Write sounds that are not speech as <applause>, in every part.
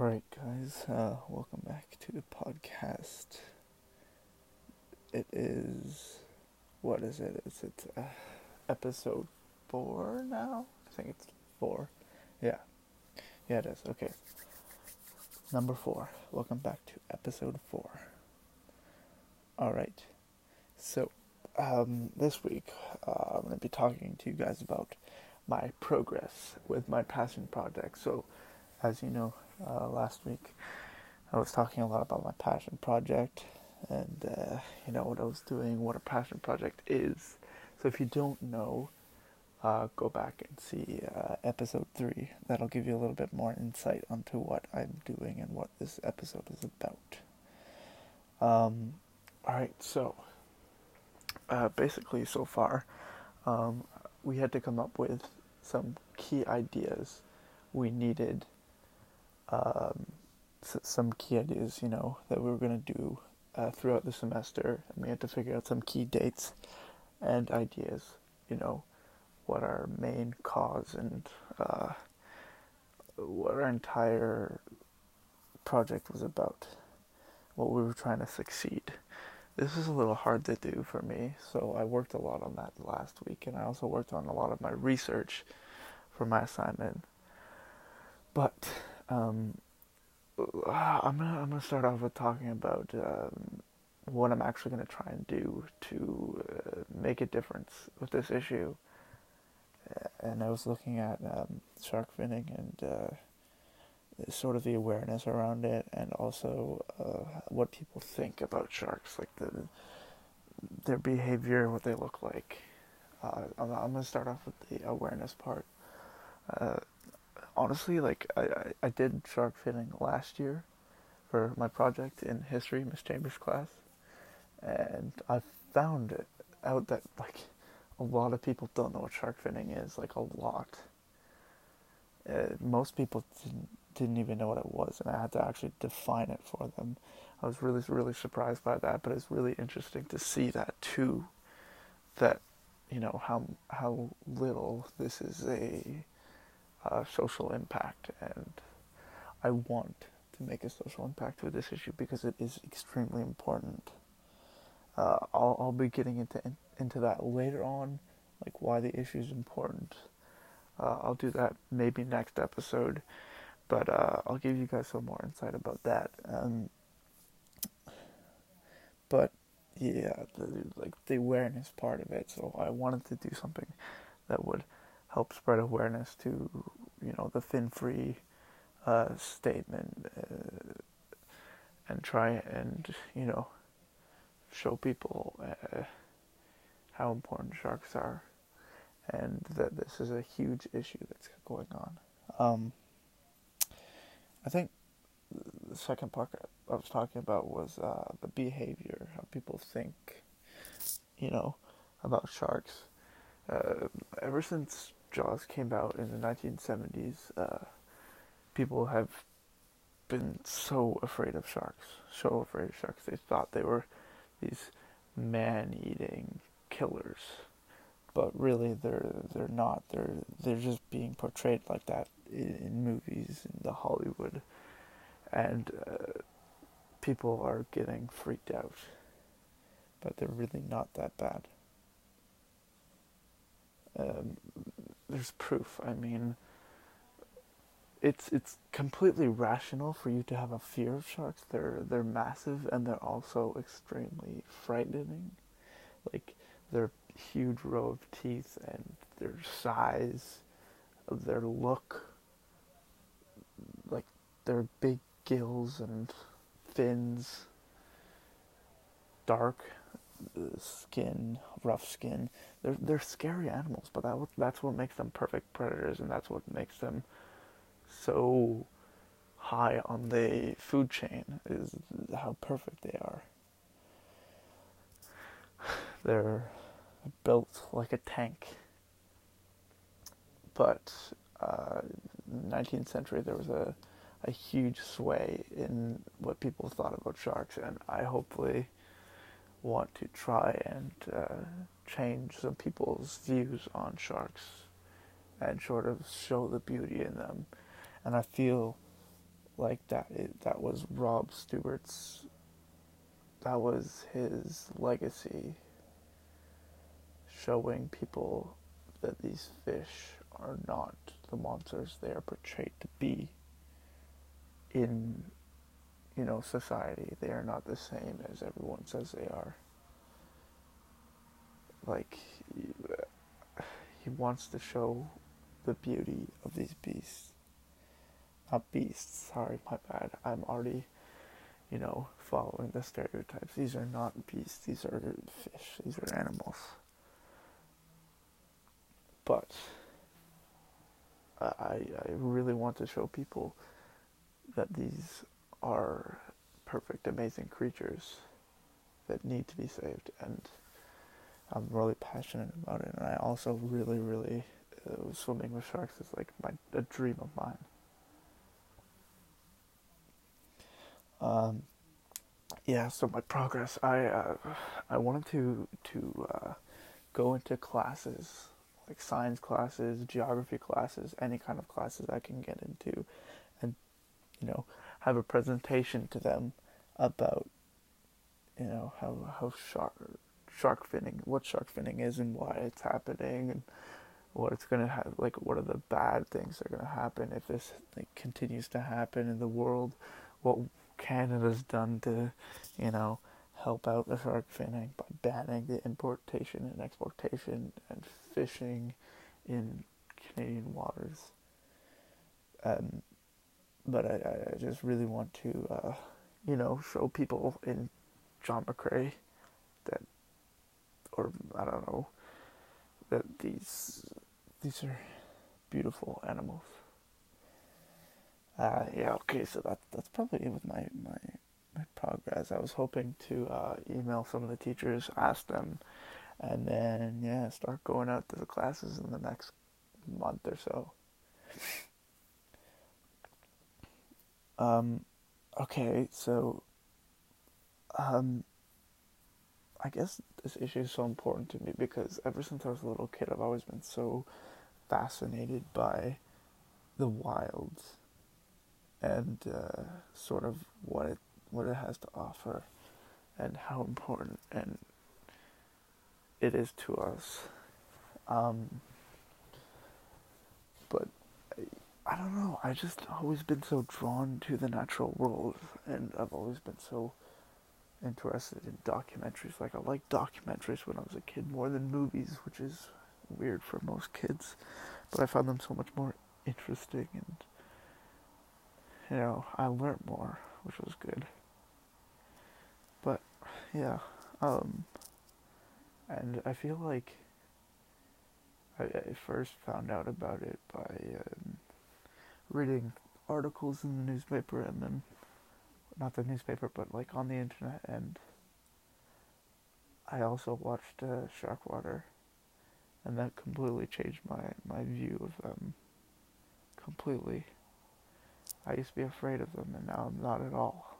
All right, guys, uh, welcome back to the podcast. It is, what is it? Is it uh, episode four now? I think it's four. Yeah, yeah, it is. Okay, number four. Welcome back to episode four. All right, so um, this week uh, I'm going to be talking to you guys about my progress with my passion project. So, as you know, uh, last week. I was talking a lot about my passion project and uh, you know what I was doing, what a passion project is. So if you don't know, uh, go back and see uh, episode three. That'll give you a little bit more insight onto what I'm doing and what this episode is about. Um, all right, so uh, basically, so far, um, we had to come up with some key ideas we needed um, some key ideas, you know, that we were going to do uh, throughout the semester, and we had to figure out some key dates and ideas, you know, what our main cause and uh, what our entire project was about, what we were trying to succeed. This is a little hard to do for me, so I worked a lot on that last week, and I also worked on a lot of my research for my assignment. But um, I'm gonna I'm gonna start off with talking about um, what I'm actually gonna try and do to uh, make a difference with this issue. And I was looking at um, shark finning and uh, sort of the awareness around it, and also uh, what people think about sharks, like the their behavior, what they look like. Uh, I'm, I'm gonna start off with the awareness part. Honestly, like I, I, I did shark finning last year for my project in history, Miss Chambers class, and I found out that like a lot of people don't know what shark finning is, like a lot. Uh, most people didn't didn't even know what it was, and I had to actually define it for them. I was really really surprised by that, but it's really interesting to see that too. That you know how how little this is a uh, social impact, and I want to make a social impact with this issue because it is extremely important. Uh, I'll I'll be getting into into that later on, like why the issue is important. Uh, I'll do that maybe next episode, but uh, I'll give you guys some more insight about that. Um, but yeah, the, like the awareness part of it. So I wanted to do something that would help spread awareness to you know the fin free uh, statement uh, and try and you know show people uh, how important sharks are and that this is a huge issue that's going on. Um, I think the second part I was talking about was uh, the behavior, how people think, you know, about sharks. Uh, ever since Jaws came out in the 1970s, uh, people have been so afraid of sharks, so afraid of sharks. They thought they were these man-eating killers, but really they're they're not. They're they're just being portrayed like that in, in movies in the Hollywood, and uh, people are getting freaked out. But they're really not that bad. Um, there's proof. I mean, it's it's completely rational for you to have a fear of sharks. They're they're massive and they're also extremely frightening. Like their huge row of teeth and their size, their look, like their big gills and fins, dark skin, rough skin. They're they're scary animals, but that that's what makes them perfect predators, and that's what makes them so high on the food chain is how perfect they are. <sighs> They're built like a tank. But uh, 19th century, there was a a huge sway in what people thought about sharks, and I hopefully want to try and uh, change some people's views on sharks and sort of show the beauty in them. And I feel like that it, that was Rob Stewart's that was his legacy showing people that these fish are not the monsters they are portrayed to be in you know society they are not the same as everyone says they are. Like he wants to show the beauty of these beasts. Not beasts sorry my bad. I'm already you know following the stereotypes. These are not beasts. These are fish. These are animals. But I, I really want to show people that these are perfect, amazing creatures that need to be saved, and I'm really passionate about it. And I also really, really uh, swimming with sharks is like my a dream of mine. Um, yeah. So my progress, I uh, I wanted to to uh, go into classes like science classes, geography classes, any kind of classes I can get into, and you know have a presentation to them about you know how how shark shark finning, what shark finning is, and why it's happening, and what it's gonna have, like what are the bad things that are gonna happen if this like, continues to happen in the world, what Canada's done to, you know, help out the shark finning by banning the importation and exportation and fishing in Canadian waters. Um, but I, I just really want to, uh, you know, show people in John McCrae that, or I don't know, that these these are beautiful animals. Uh, yeah, okay, so that that's probably it with my my my progress. I was hoping to uh, email some of the teachers, ask them, and then yeah, start going out to the classes in the next month or so. <laughs> Um, okay, so um, I guess this issue is so important to me because ever since I was a little kid, I've always been so fascinated by the wilds and uh, sort of what it what it has to offer and how important and it is to us. Um, but I, don't know. I just always been so drawn to the natural world, and I've always been so interested in documentaries. Like I like documentaries when I was a kid more than movies, which is weird for most kids, but I found them so much more interesting and you know, I learned more, which was good. But yeah, um, and I feel like I, I first found out about it by um, reading articles in the newspaper and then not the newspaper, but like on the internet, and I also watched uh, Sharkwater, and that completely changed my my view of them. Completely. I used to be afraid of them, and now I'm not at all.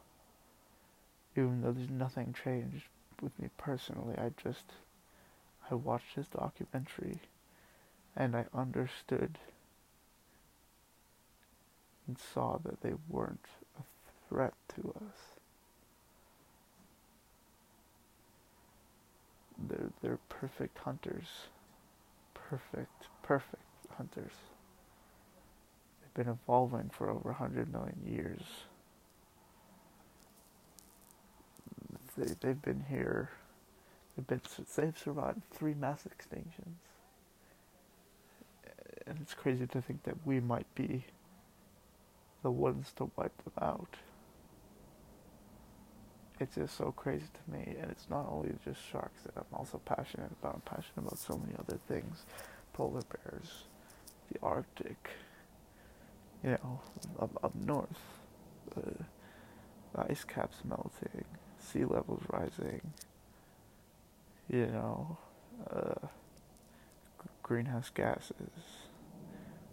Even though there's nothing changed with me personally, I just I watched his documentary, and I understood and saw that they weren't a threat to us. They're they're perfect hunters. Perfect, perfect hunters They've been evolving for over 100 million years. They, they've been here. They've, been, they've survived three mass extinctions. And it's crazy to think that we might be the ones to wipe them out. It's just so crazy to me, and it's not only just sharks that I'm also passionate about. I'm passionate about so many other things polar bears, the Arctic, you know, up, up north, the ice caps melting, sea levels rising, you know, uh, greenhouse gases,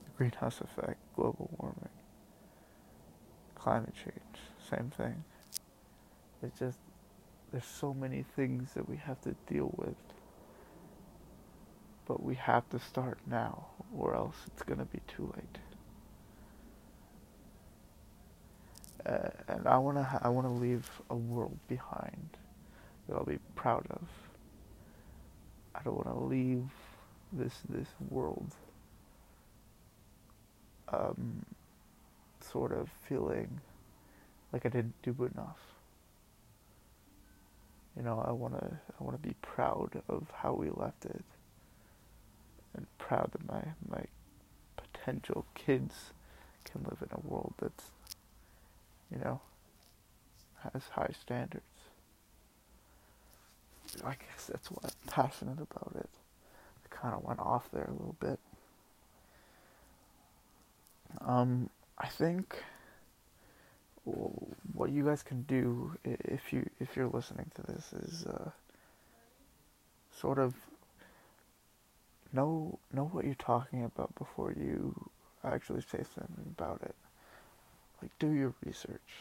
the greenhouse effect, global warming, climate change, same thing. It's just, there's so many things that we have to deal with. But we have to start now, or else it's going to be too late. uh, and I wanna ha- I wanna leave a world behind that I'll be proud of. I don't wanna leave this this world um, sort of feeling like I didn't do enough. You know, I wanna I wanna be proud of how we left it, and proud that my my potential kids can live in a world that's, you know, has high standards. I guess that's why I'm passionate about it. I kind of went off there a little bit. Um, I think what you guys can do if you if you're listening to this is uh, sort of know know what you're talking about before you actually say something about it. Like do your research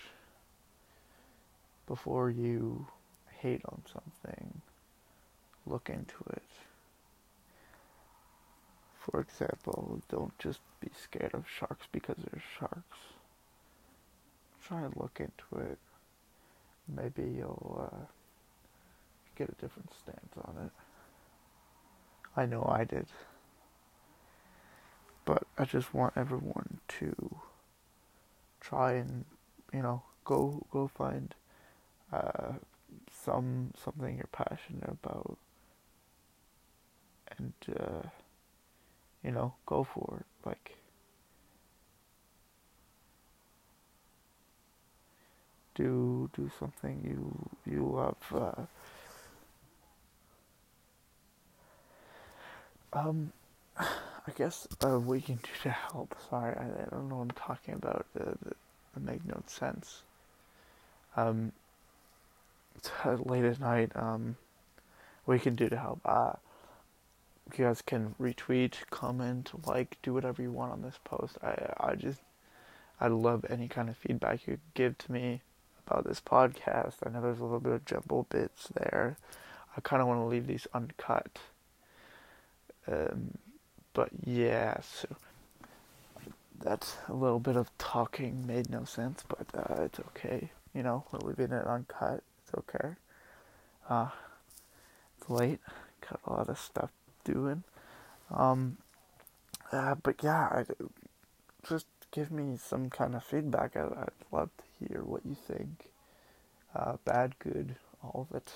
before you hate on something. Look into it. For example, don't just be scared of sharks because they're sharks. Try and look into it. Maybe you'll uh, get a different stance on it. I know I did. But I just want everyone to try and, you know, go go find uh, some something you're passionate about and uh, you know, go for it. Like, do do something you you love. Uh, um, <sighs> I guess uh, you can do to help. Sorry, I, I don't know what I'm talking about. Uh, that make no sense. Um, it's late at night. Um, we can do to help. Uh, you guys can retweet, comment, like, do whatever you want on this post. I I just I love any kind of feedback you give to me about this podcast. I know there's a little bit of jumble bits there. I kind of want to leave these uncut. Um, but yeah, so that's a little bit of talking made no sense, but uh, it's okay. You know, we're leaving it uncut. It's okay. Uh, it's late. Got a lot of stuff doing. Um, uh, but yeah, I, just give me some kind of feedback. I, would love to hear what you think. Uh, bad, good, all of it.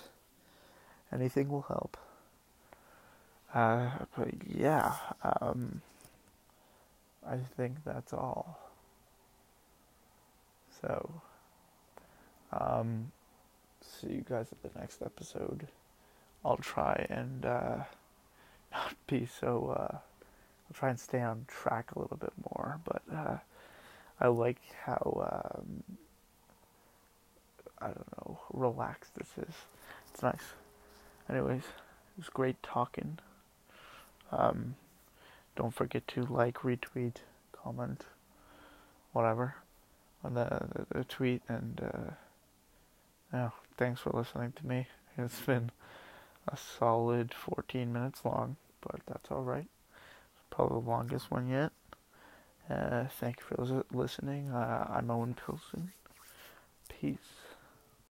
Anything will help. Uh, but yeah, um, I think that's all. So, um, see you guys at the next episode. I'll try and, uh, not <laughs> be so. Uh, I'll try and stay on track a little bit more, but uh, I like how um, I don't know relaxed this is. It's nice. Anyways, it was great talking. Um, don't forget to like, retweet, comment, whatever on the, the, the tweet, and uh, yeah, thanks for listening to me. <laughs> It's been a solid 14 minutes long but that's alright. Probably the longest one yet. Uh, thank you for listening. Uh, I'm Owen Pilson. Peace.